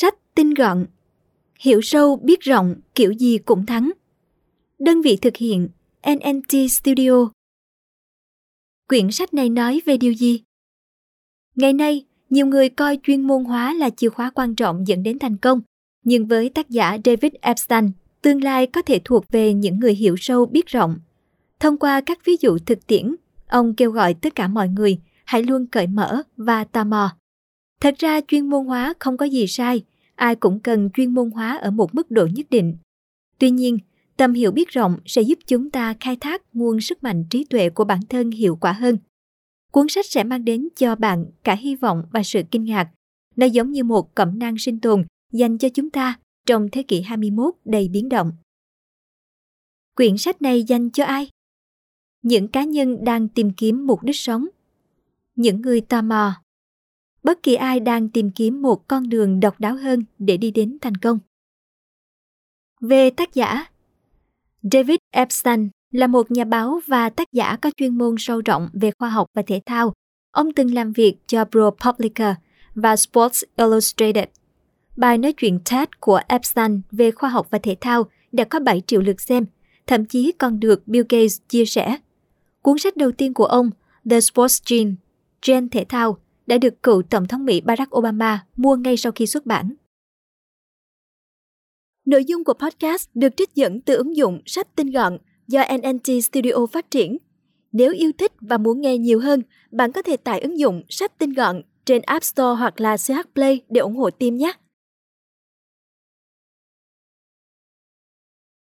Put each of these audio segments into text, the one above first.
Sách tinh gọn, hiểu sâu biết rộng, kiểu gì cũng thắng. Đơn vị thực hiện NNT Studio. Quyển sách này nói về điều gì? Ngày nay, nhiều người coi chuyên môn hóa là chìa khóa quan trọng dẫn đến thành công, nhưng với tác giả David Epstein, tương lai có thể thuộc về những người hiểu sâu biết rộng. Thông qua các ví dụ thực tiễn, ông kêu gọi tất cả mọi người hãy luôn cởi mở và tò mò. Thật ra chuyên môn hóa không có gì sai, ai cũng cần chuyên môn hóa ở một mức độ nhất định. Tuy nhiên, tầm hiểu biết rộng sẽ giúp chúng ta khai thác nguồn sức mạnh trí tuệ của bản thân hiệu quả hơn. Cuốn sách sẽ mang đến cho bạn cả hy vọng và sự kinh ngạc. Nó giống như một cẩm nang sinh tồn dành cho chúng ta trong thế kỷ 21 đầy biến động. Quyển sách này dành cho ai? Những cá nhân đang tìm kiếm mục đích sống. Những người tò mò. Bất kỳ ai đang tìm kiếm một con đường độc đáo hơn để đi đến thành công. Về tác giả David Epstein là một nhà báo và tác giả có chuyên môn sâu rộng về khoa học và thể thao. Ông từng làm việc cho ProPublica và Sports Illustrated. Bài nói chuyện TED của Epstein về khoa học và thể thao đã có 7 triệu lượt xem, thậm chí còn được Bill Gates chia sẻ. Cuốn sách đầu tiên của ông, The Sports Gene, Gen thể thao, đã được cựu Tổng thống Mỹ Barack Obama mua ngay sau khi xuất bản. Nội dung của podcast được trích dẫn từ ứng dụng sách tin gọn do NNT Studio phát triển. Nếu yêu thích và muốn nghe nhiều hơn, bạn có thể tải ứng dụng sách tin gọn trên App Store hoặc là CH Play để ủng hộ team nhé.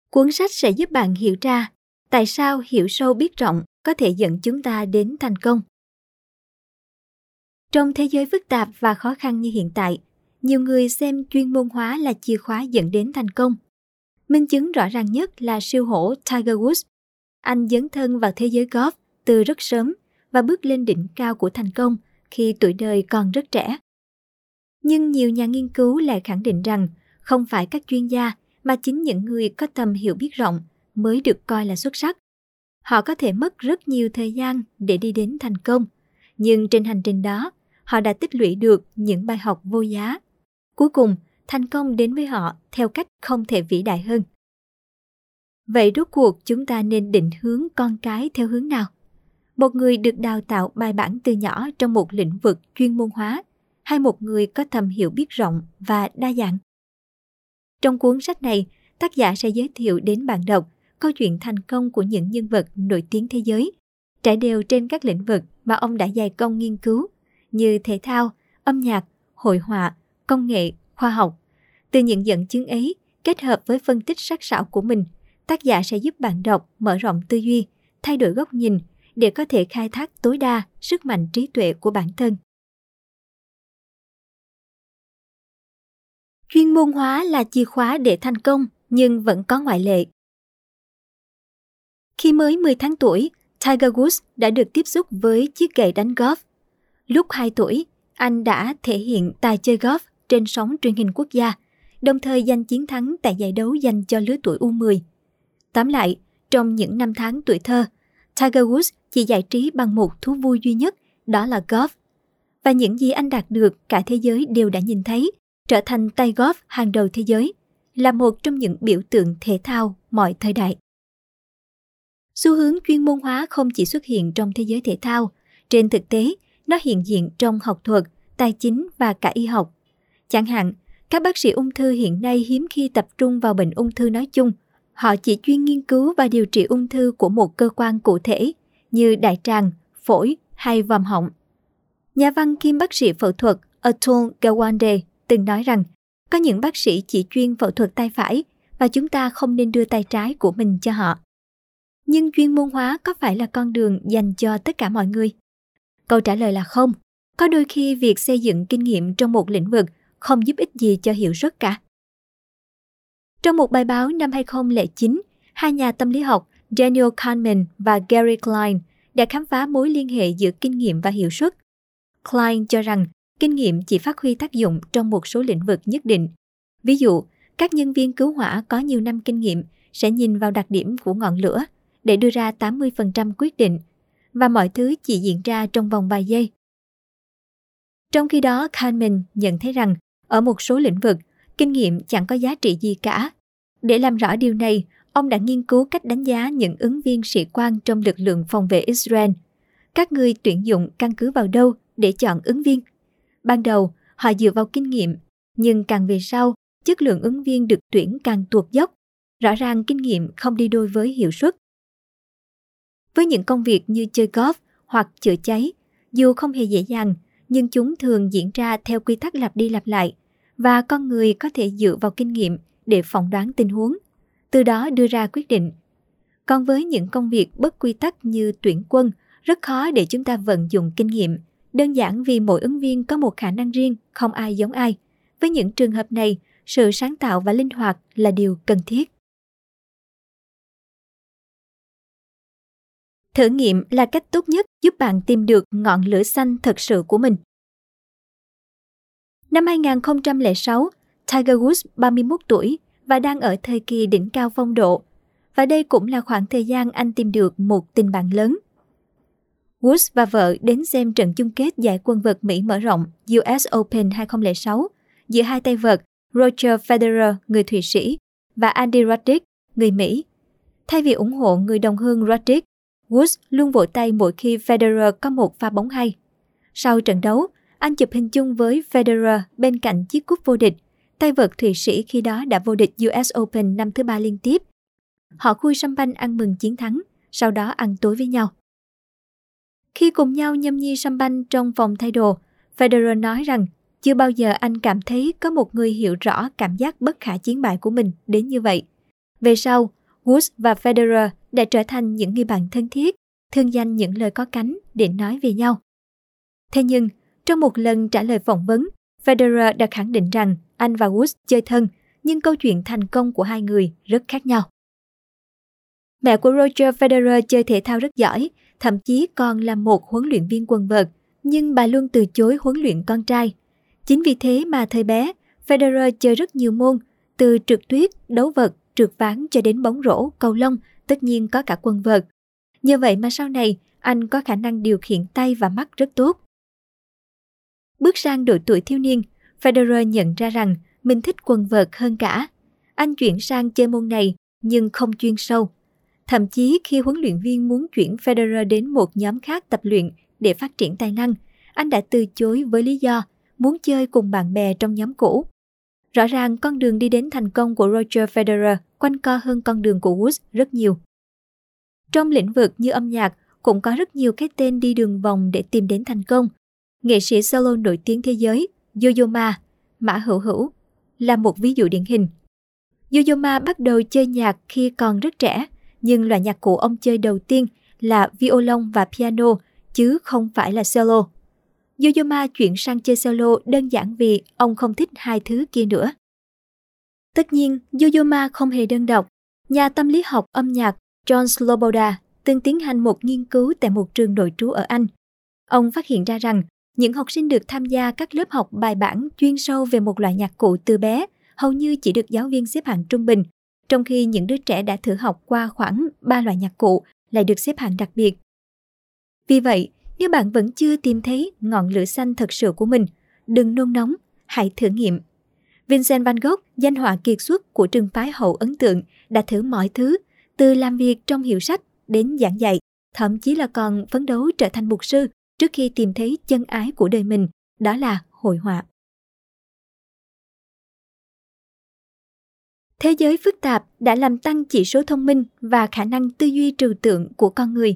Cuốn sách sẽ giúp bạn hiểu ra tại sao hiểu sâu biết rộng có thể dẫn chúng ta đến thành công. Trong thế giới phức tạp và khó khăn như hiện tại, nhiều người xem chuyên môn hóa là chìa khóa dẫn đến thành công. Minh chứng rõ ràng nhất là siêu hổ Tiger Woods. Anh dấn thân vào thế giới golf từ rất sớm và bước lên đỉnh cao của thành công khi tuổi đời còn rất trẻ. Nhưng nhiều nhà nghiên cứu lại khẳng định rằng không phải các chuyên gia mà chính những người có tầm hiểu biết rộng mới được coi là xuất sắc. Họ có thể mất rất nhiều thời gian để đi đến thành công, nhưng trên hành trình đó, họ đã tích lũy được những bài học vô giá. Cuối cùng, thành công đến với họ theo cách không thể vĩ đại hơn. Vậy rốt cuộc chúng ta nên định hướng con cái theo hướng nào? Một người được đào tạo bài bản từ nhỏ trong một lĩnh vực chuyên môn hóa hay một người có tầm hiểu biết rộng và đa dạng? Trong cuốn sách này, tác giả sẽ giới thiệu đến bạn đọc câu chuyện thành công của những nhân vật nổi tiếng thế giới, trải đều trên các lĩnh vực mà ông đã dày công nghiên cứu như thể thao, âm nhạc, hội họa, công nghệ, khoa học. Từ những dẫn chứng ấy, kết hợp với phân tích sắc sảo của mình, tác giả sẽ giúp bạn đọc mở rộng tư duy, thay đổi góc nhìn để có thể khai thác tối đa sức mạnh trí tuệ của bản thân. Chuyên môn hóa là chìa khóa để thành công, nhưng vẫn có ngoại lệ. Khi mới 10 tháng tuổi, Tiger Woods đã được tiếp xúc với chiếc gậy đánh golf. Lúc 2 tuổi, anh đã thể hiện tài chơi golf trên sóng truyền hình quốc gia, đồng thời giành chiến thắng tại giải đấu dành cho lứa tuổi U10. Tóm lại, trong những năm tháng tuổi thơ, Tiger Woods chỉ giải trí bằng một thú vui duy nhất, đó là golf. Và những gì anh đạt được cả thế giới đều đã nhìn thấy, trở thành tay golf hàng đầu thế giới, là một trong những biểu tượng thể thao mọi thời đại. Xu hướng chuyên môn hóa không chỉ xuất hiện trong thế giới thể thao, trên thực tế, nó hiện diện trong học thuật, tài chính và cả y học. Chẳng hạn, các bác sĩ ung thư hiện nay hiếm khi tập trung vào bệnh ung thư nói chung. Họ chỉ chuyên nghiên cứu và điều trị ung thư của một cơ quan cụ thể như đại tràng, phổi hay vòm họng. Nhà văn kiêm bác sĩ phẫu thuật Atul Gawande từng nói rằng có những bác sĩ chỉ chuyên phẫu thuật tay phải và chúng ta không nên đưa tay trái của mình cho họ. Nhưng chuyên môn hóa có phải là con đường dành cho tất cả mọi người? Câu trả lời là không. Có đôi khi việc xây dựng kinh nghiệm trong một lĩnh vực không giúp ích gì cho hiệu suất cả. Trong một bài báo năm 2009, hai nhà tâm lý học Daniel Kahneman và Gary Klein đã khám phá mối liên hệ giữa kinh nghiệm và hiệu suất. Klein cho rằng kinh nghiệm chỉ phát huy tác dụng trong một số lĩnh vực nhất định. Ví dụ, các nhân viên cứu hỏa có nhiều năm kinh nghiệm sẽ nhìn vào đặc điểm của ngọn lửa để đưa ra 80% quyết định và mọi thứ chỉ diễn ra trong vòng vài giây. Trong khi đó, Kahneman nhận thấy rằng Ở một số lĩnh vực, kinh nghiệm chẳng có giá trị gì cả. Để làm rõ điều này, ông đã nghiên cứu cách đánh giá những ứng viên sĩ quan trong lực lượng phòng vệ Israel. Các người tuyển dụng căn cứ vào đâu để chọn ứng viên? Ban đầu, họ dựa vào kinh nghiệm, nhưng càng về sau, chất lượng ứng viên được tuyển càng tuột dốc. Rõ ràng kinh nghiệm không đi đôi với hiệu suất. Với những công việc như chơi golf hoặc chữa cháy, dù không hề dễ dàng, nhưng chúng thường diễn ra theo quy tắc lặp đi lặp lại và con người có thể dựa vào kinh nghiệm để phỏng đoán tình huống, từ đó đưa ra quyết định. Còn với những công việc bất quy tắc như tuyển quân, rất khó để chúng ta vận dụng kinh nghiệm, đơn giản vì mỗi ứng viên có một khả năng riêng, không ai giống ai. Với những trường hợp này, sự sáng tạo và linh hoạt là điều cần thiết. Thử nghiệm là cách tốt nhất giúp bạn tìm được ngọn lửa xanh thật sự của mình. Năm 2006, Tiger Woods 31 tuổi và đang ở thời kỳ đỉnh cao phong độ. Và đây cũng là khoảng thời gian anh tìm được một tình bạn lớn. Woods và vợ đến xem trận chung kết giải quân vợt Mỹ mở rộng US Open 2006 giữa hai tay vợt Roger Federer, người Thụy Sĩ, và Andy Roddick, người Mỹ. Thay vì ủng hộ người đồng hương Roddick, Woods luôn vỗ tay mỗi khi Federer có một pha bóng hay. Sau trận đấu, anh chụp hình chung với Federer bên cạnh chiếc cúp vô địch. Tay vợt Thụy Sĩ khi đó đã vô địch US Open năm thứ ba liên tiếp. Họ khui sâm banh ăn mừng chiến thắng, sau đó ăn tối với nhau. Khi cùng nhau nhâm nhi sâm banh trong phòng thay đồ, Federer nói rằng chưa bao giờ anh cảm thấy có một người hiểu rõ cảm giác bất khả chiến bại của mình đến như vậy. Về sau, Woods và Federer đã trở thành những người bạn thân thiết, thương danh những lời có cánh để nói về nhau. Thế nhưng, trong một lần trả lời phỏng vấn, Federer đã khẳng định rằng anh và Woods chơi thân, nhưng câu chuyện thành công của hai người rất khác nhau. Mẹ của Roger Federer chơi thể thao rất giỏi, thậm chí còn là một huấn luyện viên quần vợt, nhưng bà luôn từ chối huấn luyện con trai. Chính vì thế mà thời bé, Federer chơi rất nhiều môn, từ trượt tuyết, đấu vật, trượt ván cho đến bóng rổ, cầu lông, tất nhiên có cả quần vợt. Nhờ vậy mà sau này, anh có khả năng điều khiển tay và mắt rất tốt. Bước sang độ tuổi thiếu niên, Federer nhận ra rằng mình thích quần vợt hơn cả. Anh chuyển sang chơi môn này nhưng không chuyên sâu. Thậm chí khi huấn luyện viên muốn chuyển Federer đến một nhóm khác tập luyện để phát triển tài năng, anh đã từ chối với lý do muốn chơi cùng bạn bè trong nhóm cũ. Rõ ràng con đường đi đến thành công của Roger Federer quanh co hơn con đường của Woods rất nhiều. Trong lĩnh vực như âm nhạc, cũng có rất nhiều cái tên đi đường vòng để tìm đến thành công. Nghệ sĩ solo nổi tiếng thế giới Yo-Yo Ma, Mã Hữu Hữu, là một ví dụ điển hình. Yo-Yo Ma bắt đầu chơi nhạc khi còn rất trẻ, nhưng loại nhạc cụ ông chơi đầu tiên là violon và piano, chứ không phải là solo. Yoyoma chuyển sang chơi solo đơn giản vì ông không thích hai thứ kia nữa. Tất nhiên, Yoyoma không hề đơn độc. Nhà tâm lý học âm nhạc John Sloboda từng tiến hành một nghiên cứu tại một trường nội trú ở Anh. Ông phát hiện ra rằng những học sinh được tham gia các lớp học bài bản chuyên sâu về một loại nhạc cụ từ bé hầu như chỉ được giáo viên xếp hạng trung bình, trong khi những đứa trẻ đã thử học qua khoảng 3 loại nhạc cụ lại được xếp hạng đặc biệt. Vì vậy, nếu bạn vẫn chưa tìm thấy ngọn lửa xanh thật sự của mình, đừng nôn nóng, hãy thử nghiệm. Vincent van Gogh, danh họa kiệt xuất của trường phái hậu ấn tượng, đã thử mọi thứ, từ làm việc trong hiệu sách đến giảng dạy, thậm chí là còn phấn đấu trở thành mục sư trước khi tìm thấy chân ái của đời mình, đó là hội họa. Thế giới phức tạp đã làm tăng chỉ số thông minh và khả năng tư duy trừu tượng của con người.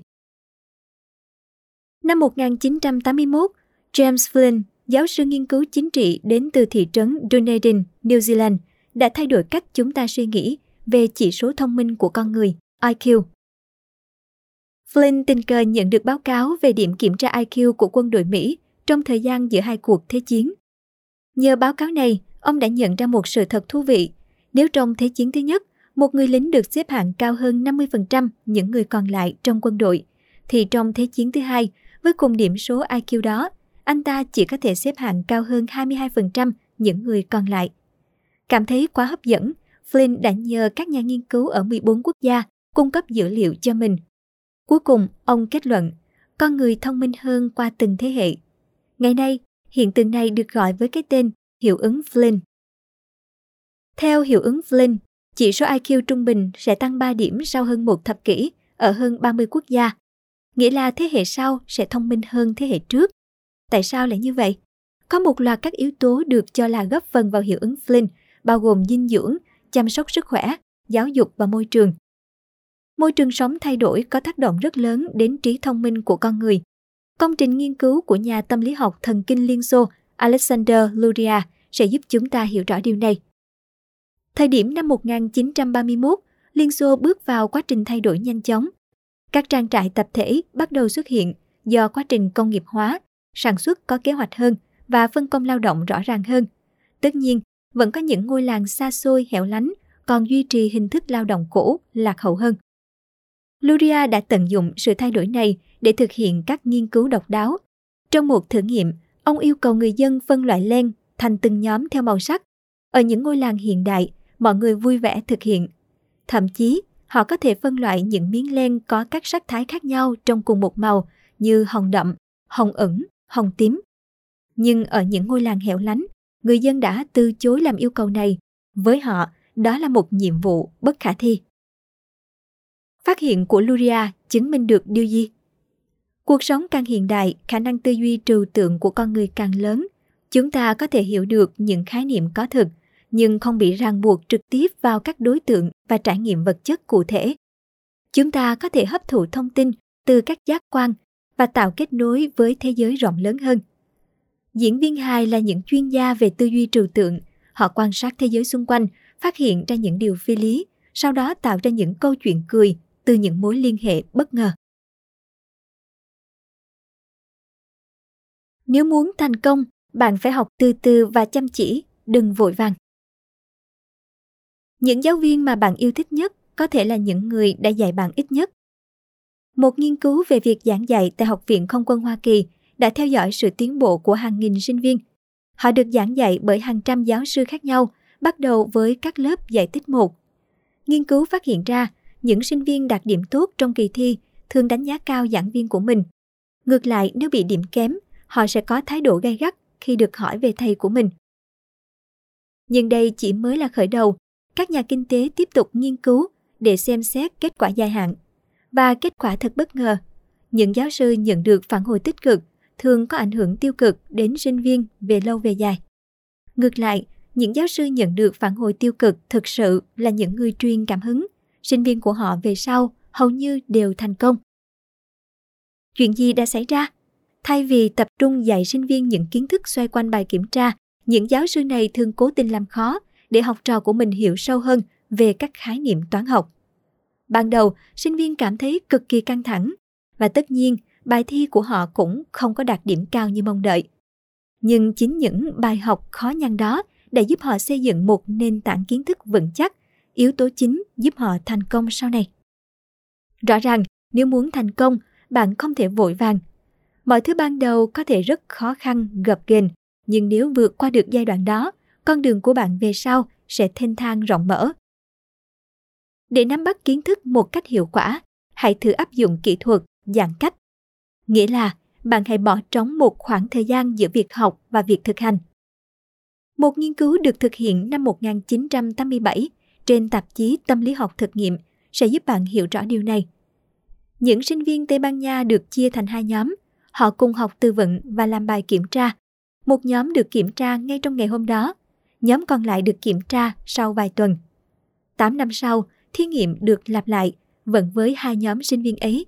Năm 1981, James Flynn, giáo sư nghiên cứu chính trị đến từ thị trấn Dunedin, New Zealand, đã thay đổi cách chúng ta suy nghĩ về chỉ số thông minh của con người, IQ. Flynn tình cờ nhận được báo cáo về điểm kiểm tra IQ của quân đội Mỹ trong thời gian giữa hai cuộc thế chiến. Nhờ báo cáo này, ông đã nhận ra một sự thật thú vị. Nếu trong Thế chiến thứ nhất, một người lính được xếp hạng cao hơn 50% những người còn lại trong quân đội, thì trong Thế chiến thứ hai, với cùng điểm số IQ đó, anh ta chỉ có thể xếp hạng cao hơn 22% những người còn lại. Cảm thấy quá hấp dẫn, Flynn đã nhờ các nhà nghiên cứu ở 14 quốc gia cung cấp dữ liệu cho mình Cuối cùng, ông kết luận, con người thông minh hơn qua từng thế hệ. Ngày nay, hiện tượng này được gọi với cái tên hiệu ứng Flynn. Theo hiệu ứng Flynn, chỉ số IQ trung bình sẽ tăng 3 điểm sau hơn một thập kỷ ở hơn 30 quốc gia, nghĩa là thế hệ sau sẽ thông minh hơn thế hệ trước. Tại sao lại như vậy? Có một loạt các yếu tố được cho là góp phần vào hiệu ứng Flynn, bao gồm dinh dưỡng, chăm sóc sức khỏe, giáo dục và môi trường. Môi trường sống thay đổi có tác động rất lớn đến trí thông minh của con người. Công trình nghiên cứu của nhà tâm lý học thần kinh Liên Xô Alexander Luria sẽ giúp chúng ta hiểu rõ điều này. Thời điểm năm 1931, Liên Xô bước vào quá trình thay đổi nhanh chóng. Các trang trại tập thể bắt đầu xuất hiện do quá trình công nghiệp hóa, sản xuất có kế hoạch hơn và phân công lao động rõ ràng hơn. Tất nhiên, vẫn có những ngôi làng xa xôi hẻo lánh còn duy trì hình thức lao động cũ lạc hậu hơn. Luria đã tận dụng sự thay đổi này để thực hiện các nghiên cứu độc đáo. Trong một thử nghiệm, ông yêu cầu người dân phân loại len thành từng nhóm theo màu sắc. Ở những ngôi làng hiện đại, mọi người vui vẻ thực hiện. Thậm chí, họ có thể phân loại những miếng len có các sắc thái khác nhau trong cùng một màu như hồng đậm, hồng ẩn, hồng tím. Nhưng ở những ngôi làng hẻo lánh, người dân đã từ chối làm yêu cầu này. Với họ, đó là một nhiệm vụ bất khả thi. Phát hiện của Luria chứng minh được điều gì? Cuộc sống càng hiện đại, khả năng tư duy trừu tượng của con người càng lớn. Chúng ta có thể hiểu được những khái niệm có thực, nhưng không bị ràng buộc trực tiếp vào các đối tượng và trải nghiệm vật chất cụ thể. Chúng ta có thể hấp thụ thông tin từ các giác quan và tạo kết nối với thế giới rộng lớn hơn. Diễn viên hài là những chuyên gia về tư duy trừu tượng. Họ quan sát thế giới xung quanh, phát hiện ra những điều phi lý, sau đó tạo ra những câu chuyện cười từ những mối liên hệ bất ngờ. Nếu muốn thành công, bạn phải học từ từ và chăm chỉ, đừng vội vàng. Những giáo viên mà bạn yêu thích nhất có thể là những người đã dạy bạn ít nhất. Một nghiên cứu về việc giảng dạy tại Học viện Không quân Hoa Kỳ đã theo dõi sự tiến bộ của hàng nghìn sinh viên. Họ được giảng dạy bởi hàng trăm giáo sư khác nhau, bắt đầu với các lớp dạy tích một. Nghiên cứu phát hiện ra, những sinh viên đạt điểm tốt trong kỳ thi thường đánh giá cao giảng viên của mình. Ngược lại, nếu bị điểm kém, họ sẽ có thái độ gay gắt khi được hỏi về thầy của mình. Nhưng đây chỉ mới là khởi đầu. Các nhà kinh tế tiếp tục nghiên cứu để xem xét kết quả dài hạn. Và kết quả thật bất ngờ. Những giáo sư nhận được phản hồi tích cực thường có ảnh hưởng tiêu cực đến sinh viên về lâu về dài. Ngược lại, những giáo sư nhận được phản hồi tiêu cực thực sự là những người truyền cảm hứng. Sinh viên của họ về sau hầu như đều thành công. Chuyện gì đã xảy ra? Thay vì tập trung dạy sinh viên những kiến thức xoay quanh bài kiểm tra, những giáo sư này thường cố tình làm khó để học trò của mình hiểu sâu hơn về các khái niệm toán học. Ban đầu, sinh viên cảm thấy cực kỳ căng thẳng và tất nhiên bài thi của họ cũng không có đạt điểm cao như mong đợi. Nhưng chính những bài học khó nhằn đó đã giúp họ xây dựng một nền tảng kiến thức vững chắc, yếu tố chính giúp họ thành công sau này. Rõ ràng, nếu muốn thành công, bạn không thể vội vàng. Mọi thứ ban đầu có thể rất khó khăn, gập ghềnh, nhưng nếu vượt qua được giai đoạn đó, con đường của bạn về sau sẽ thênh thang rộng mở. Để nắm bắt kiến thức một cách hiệu quả, hãy thử áp dụng kỹ thuật giãn cách Nghĩa là bạn hãy bỏ trống một khoảng thời gian giữa việc học và việc thực hành. Một nghiên cứu được thực hiện năm 1987 trên tạp chí Tâm lý học thực nghiệm sẽ giúp bạn hiểu rõ điều này. Những sinh viên Tây Ban Nha được chia thành hai nhóm, họ cùng học tư vận và làm bài kiểm tra. Một nhóm được kiểm tra ngay trong ngày hôm đó, nhóm còn lại được kiểm tra sau vài tuần. 8 năm sau, thí nghiệm được lặp lại, vẫn với hai nhóm sinh viên ấy.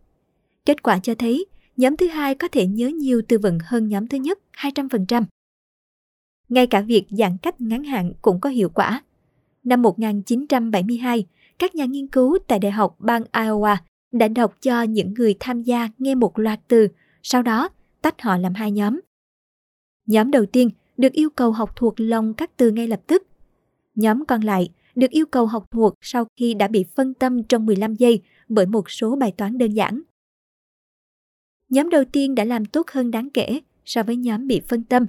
Kết quả cho thấy nhóm thứ hai có thể nhớ nhiều từ vựng hơn nhóm thứ nhất 200%. Ngay cả việc giãn cách ngắn hạn cũng có hiệu quả. Năm 1972, các nhà nghiên cứu tại Đại học bang Iowa đã đọc cho những người tham gia nghe một loạt từ, sau đó tách họ làm hai nhóm. Nhóm đầu tiên được yêu cầu học thuộc lòng các từ ngay lập tức. Nhóm còn lại được yêu cầu học thuộc sau khi đã bị phân tâm trong 15 giây bởi một số bài toán đơn giản. Nhóm đầu tiên đã làm tốt hơn đáng kể so với nhóm bị phân tâm.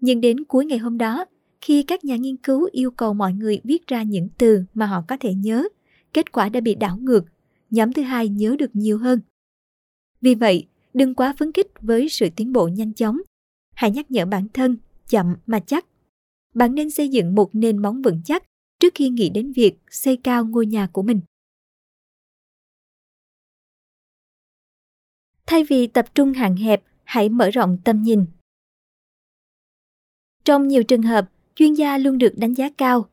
Nhưng đến cuối ngày hôm đó, khi các nhà nghiên cứu yêu cầu mọi người viết ra những từ mà họ có thể nhớ, kết quả đã bị đảo ngược. Nhóm thứ hai nhớ được nhiều hơn. Vì vậy, đừng quá phấn khích với sự tiến bộ nhanh chóng. Hãy nhắc nhở bản thân, chậm mà chắc. bạn nên xây dựng một nền móng vững chắc trước khi nghĩ đến việc xây cao ngôi nhà của mình. Thay vì tập trung hạn hẹp, hãy mở rộng tầm nhìn. Trong nhiều trường hợp, chuyên gia luôn được đánh giá cao.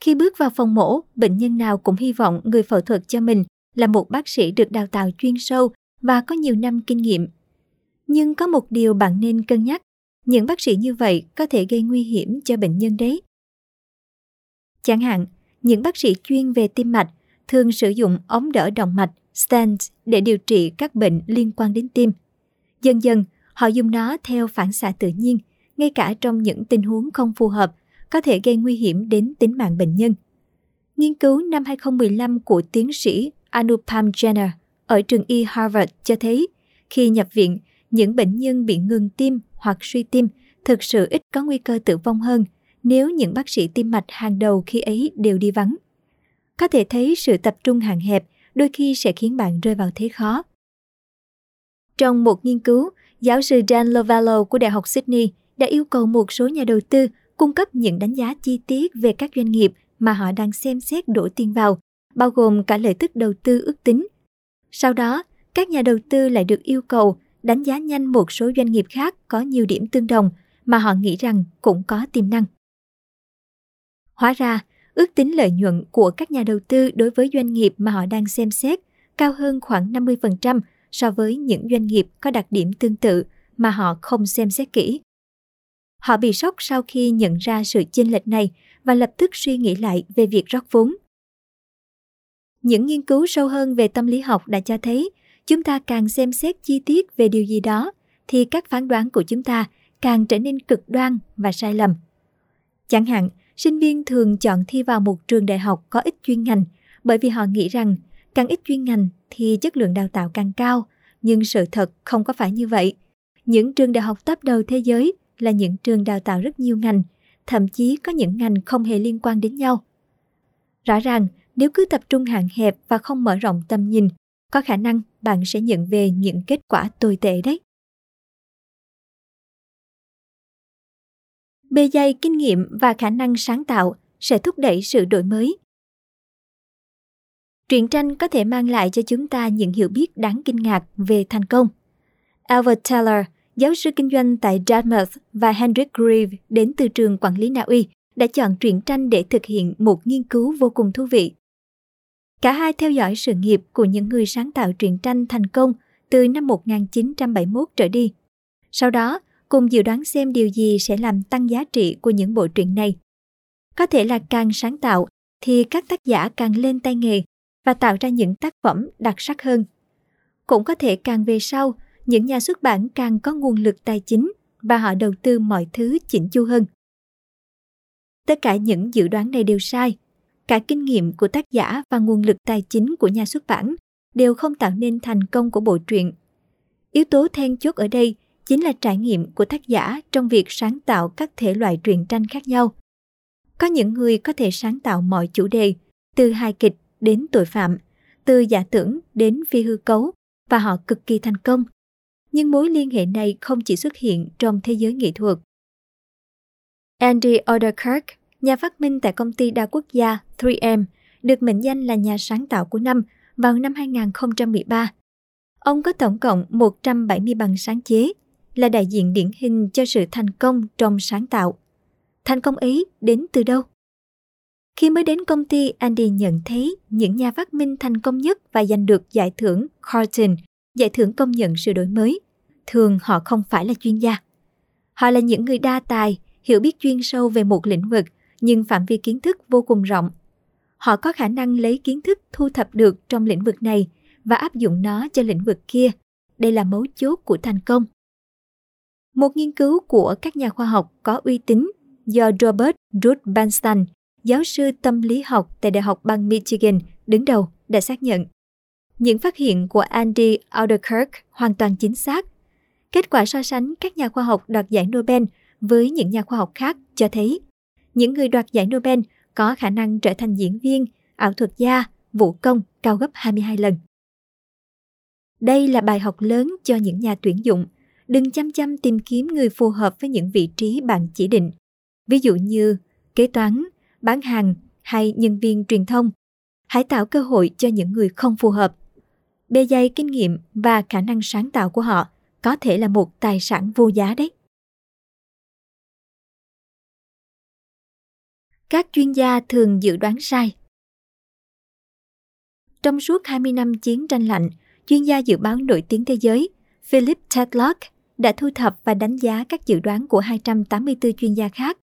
Khi bước vào phòng mổ, bệnh nhân nào cũng hy vọng người phẫu thuật cho mình là một bác sĩ được đào tạo chuyên sâu và có nhiều năm kinh nghiệm. Nhưng có một điều bạn nên cân nhắc, những bác sĩ như vậy có thể gây nguy hiểm cho bệnh nhân đấy. Chẳng hạn, những bác sĩ chuyên về tim mạch thường sử dụng ống đỡ động mạch stent để điều trị các bệnh liên quan đến tim. Dần dần, họ dùng nó theo phản xạ tự nhiên, ngay cả trong những tình huống không phù hợp, có thể gây nguy hiểm đến tính mạng bệnh nhân. Nghiên cứu năm 2015 của tiến sĩ Anupam Jenner ở trường y Harvard cho thấy khi nhập viện, những bệnh nhân bị ngừng tim hoặc suy tim thực sự ít có nguy cơ tử vong hơn nếu những bác sĩ tim mạch hàng đầu khi ấy đều đi vắng. Có thể thấy sự tập trung hạn hẹp đôi khi sẽ khiến bạn rơi vào thế khó. Trong một nghiên cứu, giáo sư Dan Lovallo của Đại học Sydney đã yêu cầu một số nhà đầu tư cung cấp những đánh giá chi tiết về các doanh nghiệp mà họ đang xem xét đổ tiền vào, bao gồm cả lợi tức đầu tư ước tính. Sau đó, các nhà đầu tư lại được yêu cầu đánh giá nhanh một số doanh nghiệp khác có nhiều điểm tương đồng mà họ nghĩ rằng cũng có tiềm năng. Hóa ra, ước tính lợi nhuận của các nhà đầu tư đối với doanh nghiệp mà họ đang xem xét cao hơn khoảng 50% so với những doanh nghiệp có đặc điểm tương tự mà họ không xem xét kỹ. Họ bị sốc sau khi nhận ra sự chênh lệch này và lập tức suy nghĩ lại về việc rót vốn. Những nghiên cứu sâu hơn về tâm lý học đã cho thấy chúng ta càng xem xét chi tiết về điều gì đó thì các phán đoán của chúng ta càng trở nên cực đoan và sai lầm. Chẳng hạn, sinh viên thường chọn thi vào một trường đại học có ít chuyên ngành bởi vì họ nghĩ rằng càng ít chuyên ngành thì chất lượng đào tạo càng cao, nhưng sự thật không có phải như vậy. Những trường đại học top đầu thế giới là những trường đào tạo rất nhiều ngành, thậm chí có những ngành không hề liên quan đến nhau. Rõ ràng, nếu cứ tập trung hạn hẹp và không mở rộng tầm nhìn, có khả năng bạn sẽ nhận về những kết quả tồi tệ đấy. bề dày kinh nghiệm và khả năng sáng tạo sẽ thúc đẩy sự đổi mới. Truyện tranh có thể mang lại cho chúng ta những hiểu biết đáng kinh ngạc về thành công. Albert teller giáo sư kinh doanh tại dartmouth và hendrik grieve đến từ trường quản lý na uy, đã chọn truyện tranh để thực hiện một nghiên cứu vô cùng thú vị cả hai theo dõi sự nghiệp của những người sáng tạo truyện tranh thành công từ năm 1971 trở đi. Sau đó, cùng dự đoán xem điều gì sẽ làm tăng giá trị của những bộ truyện này. Có thể là càng sáng tạo thì các tác giả càng lên tay nghề và tạo ra những tác phẩm đặc sắc hơn. Cũng có thể càng về sau, những nhà xuất bản càng có nguồn lực tài chính và họ đầu tư mọi thứ chỉnh chu hơn. Tất cả những dự đoán này đều sai. Cả kinh nghiệm của tác giả và nguồn lực tài chính của nhà xuất bản đều không tạo nên thành công của bộ truyện. Yếu tố then chốt ở đây chính là trải nghiệm của tác giả trong việc sáng tạo các thể loại truyện tranh khác nhau. Có những người có thể sáng tạo mọi chủ đề, từ hài kịch đến tội phạm, từ giả tưởng đến phi hư cấu, và họ cực kỳ thành công. Nhưng mối liên hệ này không chỉ xuất hiện trong thế giới nghệ thuật. Andy Oderkirk nhà phát minh tại công ty đa quốc gia 3M, được mệnh danh là nhà sáng tạo của năm vào năm 2013. Ông có tổng cộng 170 bằng sáng chế là đại diện điển hình cho sự thành công trong sáng tạo. Thành công ấy đến từ đâu? Khi mới đến công ty, Andy nhận thấy những nhà phát minh thành công nhất và giành được giải thưởng Carlton, giải thưởng công nhận sự đổi mới. Thường họ không phải là chuyên gia. Họ là những người đa tài, hiểu biết chuyên sâu về một lĩnh vực, nhưng phạm vi kiến thức vô cùng rộng. Họ có khả năng lấy kiến thức thu thập được trong lĩnh vực này và áp dụng nó cho lĩnh vực kia. Đây là mấu chốt của thành công. Một nghiên cứu của các nhà khoa học có uy tín do Robert Ruth Bernstein, giáo sư tâm lý học tại Đại học bang Michigan, đứng đầu đã xác nhận. Những phát hiện của Andy Alderkirk hoàn toàn chính xác. Kết quả so sánh các nhà khoa học đoạt giải Nobel với những nhà khoa học khác cho thấy những người đoạt giải Nobel có khả năng trở thành diễn viên, ảo thuật gia, vũ công cao gấp 22 lần. Đây là bài học lớn cho những nhà tuyển dụng – đừng chăm chăm tìm kiếm người phù hợp với những vị trí bạn chỉ định. Ví dụ như kế toán, bán hàng hay nhân viên truyền thông. Hãy tạo cơ hội cho những người không phù hợp. Bề dày kinh nghiệm và khả năng sáng tạo của họ có thể là một tài sản vô giá đấy. Các chuyên gia thường dự đoán sai. Trong suốt 20 năm chiến tranh lạnh, chuyên gia dự báo nổi tiếng thế giới Philip Tetlock đã thu thập và đánh giá các dự đoán của 284 chuyên gia khác.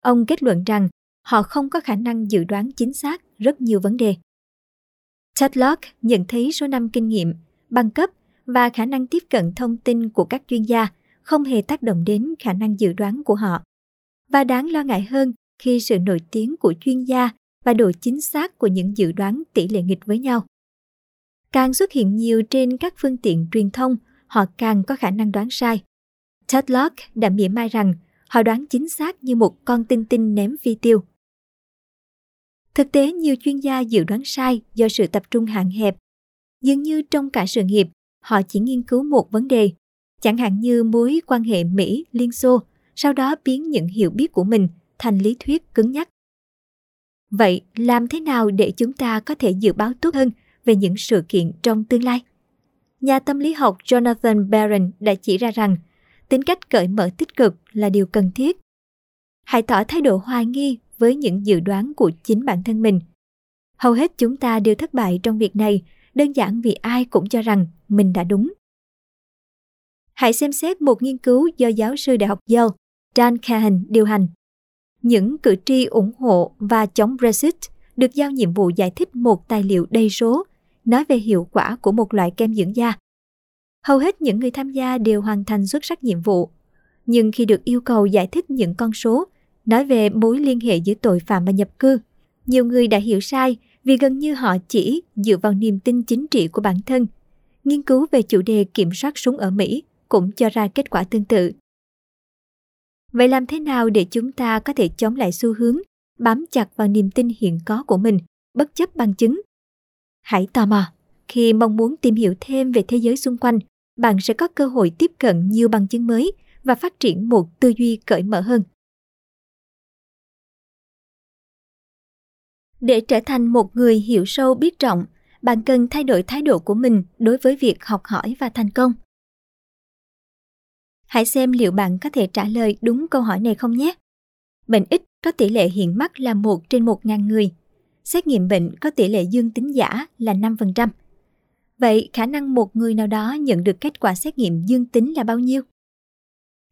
Ông kết luận rằng họ không có khả năng dự đoán chính xác rất nhiều vấn đề. Tetlock nhận thấy số năm kinh nghiệm, bằng cấp và khả năng tiếp cận thông tin của các chuyên gia không hề tác động đến khả năng dự đoán của họ. Và đáng lo ngại hơn khi sự nổi tiếng của chuyên gia và độ chính xác của những dự đoán tỷ lệ nghịch với nhau. Càng xuất hiện nhiều trên các phương tiện truyền thông, họ càng có khả năng đoán sai. Tedlock đã mỉa mai rằng họ đoán chính xác như một con tinh tinh ném phi tiêu. Thực tế, nhiều chuyên gia dự đoán sai do sự tập trung hạn hẹp. Dường như trong cả sự nghiệp, họ chỉ nghiên cứu một vấn đề, chẳng hạn như mối quan hệ Mỹ-Liên Xô, sau đó biến những hiểu biết của mình thành lý thuyết cứng nhắc. Vậy làm thế nào để chúng ta có thể dự báo tốt hơn về những sự kiện trong tương lai? Nhà tâm lý học Jonathan Barron đã chỉ ra rằng tính cách cởi mở tích cực là điều cần thiết. Hãy tỏ thái độ hoài nghi với những dự đoán của chính bản thân mình. Hầu hết chúng ta đều thất bại trong việc này đơn giản vì ai cũng cho rằng mình đã đúng. Hãy xem xét một nghiên cứu do giáo sư Đại học Yale, Dan Cahan điều hành những cử tri ủng hộ và chống Brexit được giao nhiệm vụ giải thích một tài liệu đầy số nói về hiệu quả của một loại kem dưỡng da. Hầu hết những người tham gia đều hoàn thành xuất sắc nhiệm vụ, nhưng khi được yêu cầu giải thích những con số nói về mối liên hệ giữa tội phạm và nhập cư, nhiều người đã hiểu sai vì gần như họ chỉ dựa vào niềm tin chính trị của bản thân. Nghiên cứu về chủ đề kiểm soát súng ở Mỹ cũng cho ra kết quả tương tự. Vậy làm thế nào để chúng ta có thể chống lại xu hướng bám chặt vào niềm tin hiện có của mình, bất chấp bằng chứng? Hãy tò mò. Khi mong muốn tìm hiểu thêm về thế giới xung quanh, bạn sẽ có cơ hội tiếp cận nhiều bằng chứng mới và phát triển một tư duy cởi mở hơn. Để trở thành một người hiểu sâu biết trọng, bạn cần thay đổi thái độ của mình đối với việc học hỏi và thành công. Hãy xem liệu bạn có thể trả lời đúng câu hỏi này không nhé. Bệnh ít có tỷ lệ hiện mắc là 1 trên 1 ngàn người. Xét nghiệm bệnh có tỷ lệ dương tính giả là 5%. Vậy khả năng một người nào đó nhận được kết quả xét nghiệm dương tính là bao nhiêu?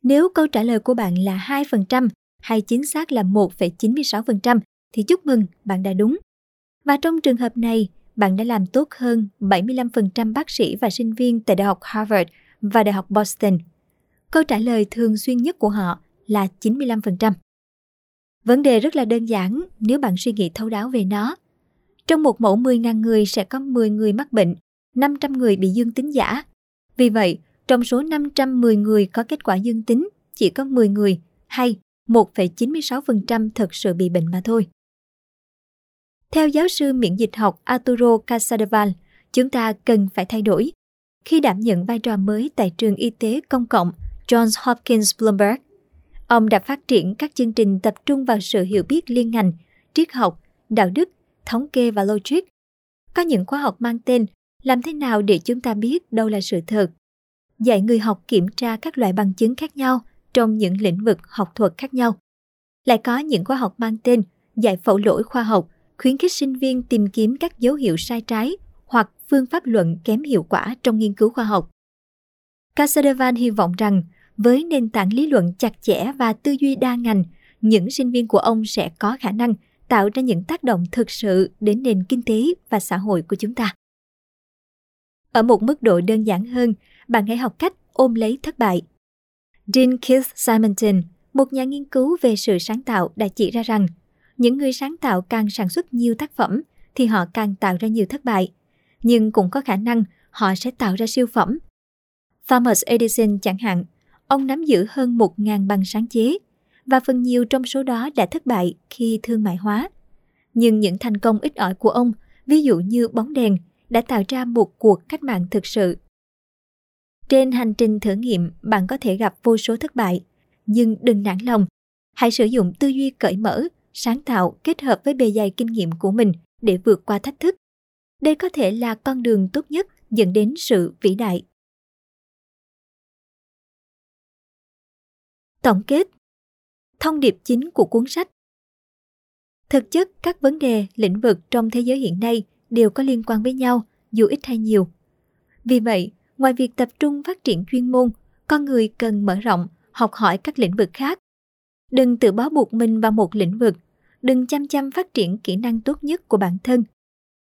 Nếu câu trả lời của bạn là 2% hay chính xác là 1,96% thì chúc mừng, bạn đã đúng. Và trong trường hợp này, bạn đã làm tốt hơn 75% bác sĩ và sinh viên tại Đại học Harvard và Đại học Boston câu trả lời thường xuyên nhất của họ là 95%. Vấn đề rất là đơn giản nếu bạn suy nghĩ thấu đáo về nó. Trong một mẫu 10.000 người sẽ có 10 người mắc bệnh, 500 người bị dương tính giả. Vì vậy, trong số 510 người có kết quả dương tính, chỉ có 10 người hay 1,96% thực sự bị bệnh mà thôi. Theo giáo sư miễn dịch học Arturo Casadeval, chúng ta cần phải thay đổi. Khi đảm nhận vai trò mới tại trường y tế công cộng, Johns Hopkins Bloomberg. Ông đã phát triển các chương trình tập trung vào sự hiểu biết liên ngành, triết học, đạo đức, thống kê và logic. Có những khóa học mang tên Làm thế nào để chúng ta biết đâu là sự thật? Dạy người học kiểm tra các loại bằng chứng khác nhau trong những lĩnh vực học thuật khác nhau. Lại có những khóa học mang tên Dạy phẫu lỗi khoa học, khuyến khích sinh viên tìm kiếm các dấu hiệu sai trái hoặc phương pháp luận kém hiệu quả trong nghiên cứu khoa học. Casadevan hy vọng rằng với nền tảng lý luận chặt chẽ và tư duy đa ngành, những sinh viên của ông sẽ có khả năng tạo ra những tác động thực sự đến nền kinh tế và xã hội của chúng ta. Ở một mức độ đơn giản hơn, bạn hãy học cách ôm lấy thất bại. Dean Keith Simonton, một nhà nghiên cứu về sự sáng tạo đã chỉ ra rằng những người sáng tạo càng sản xuất nhiều tác phẩm thì họ càng tạo ra nhiều thất bại, nhưng cũng có khả năng họ sẽ tạo ra siêu phẩm. Thomas Edison chẳng hạn ông nắm giữ hơn 1.000 bằng sáng chế và phần nhiều trong số đó đã thất bại khi thương mại hóa. Nhưng những thành công ít ỏi của ông, ví dụ như bóng đèn, đã tạo ra một cuộc cách mạng thực sự. Trên hành trình thử nghiệm, bạn có thể gặp vô số thất bại, nhưng đừng nản lòng. Hãy sử dụng tư duy cởi mở sáng tạo kết hợp với bề dày kinh nghiệm của mình để vượt qua thách thức. Đây có thể là con đường tốt nhất dẫn đến sự vĩ đại. Tổng kết Thông điệp chính của cuốn sách Thực chất, các vấn đề, lĩnh vực trong thế giới hiện nay đều có liên quan với nhau, dù ít hay nhiều. Vì vậy, ngoài việc tập trung phát triển chuyên môn, con người cần mở rộng, học hỏi các lĩnh vực khác. Đừng tự bó buộc mình vào một lĩnh vực, đừng chăm chăm phát triển kỹ năng tốt nhất của bản thân.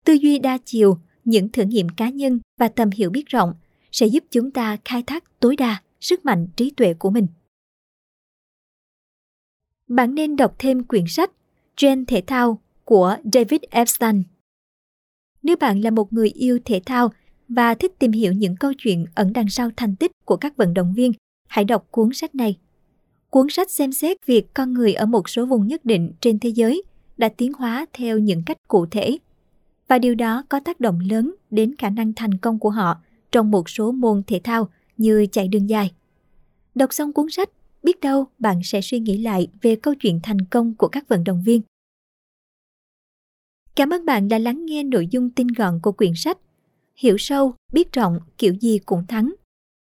Tư duy đa chiều, những thử nghiệm cá nhân và tầm hiểu biết rộng sẽ giúp chúng ta khai thác tối đa sức mạnh trí tuệ của mình. Bạn nên đọc thêm quyển sách Gen thể thao của David Epstein. Nếu bạn là một người yêu thể thao và thích tìm hiểu những câu chuyện ẩn đằng sau thành tích của các vận động viên, hãy đọc cuốn sách này. Cuốn sách xem xét việc con người ở một số vùng nhất định trên thế giới đã tiến hóa theo những cách cụ thể và điều đó có tác động lớn đến khả năng thành công của họ trong một số môn thể thao như chạy đường dài. Đọc xong cuốn sách, biết đâu bạn sẽ suy nghĩ lại về câu chuyện thành công của các vận động viên. Cảm ơn bạn đã lắng nghe nội dung tinh gọn của quyển sách Hiểu sâu, biết rộng, kiểu gì cũng thắng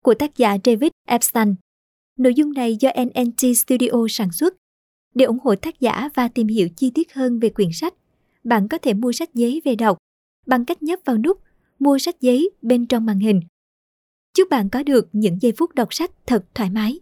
của tác giả David Epstein. Nội dung này do NNT Studio sản xuất. Để ủng hộ tác giả và tìm hiểu chi tiết hơn về quyển sách, bạn có thể mua sách giấy về đọc bằng cách nhấp vào nút mua sách giấy bên trong màn hình. Chúc bạn có được những giây phút đọc sách thật thoải mái.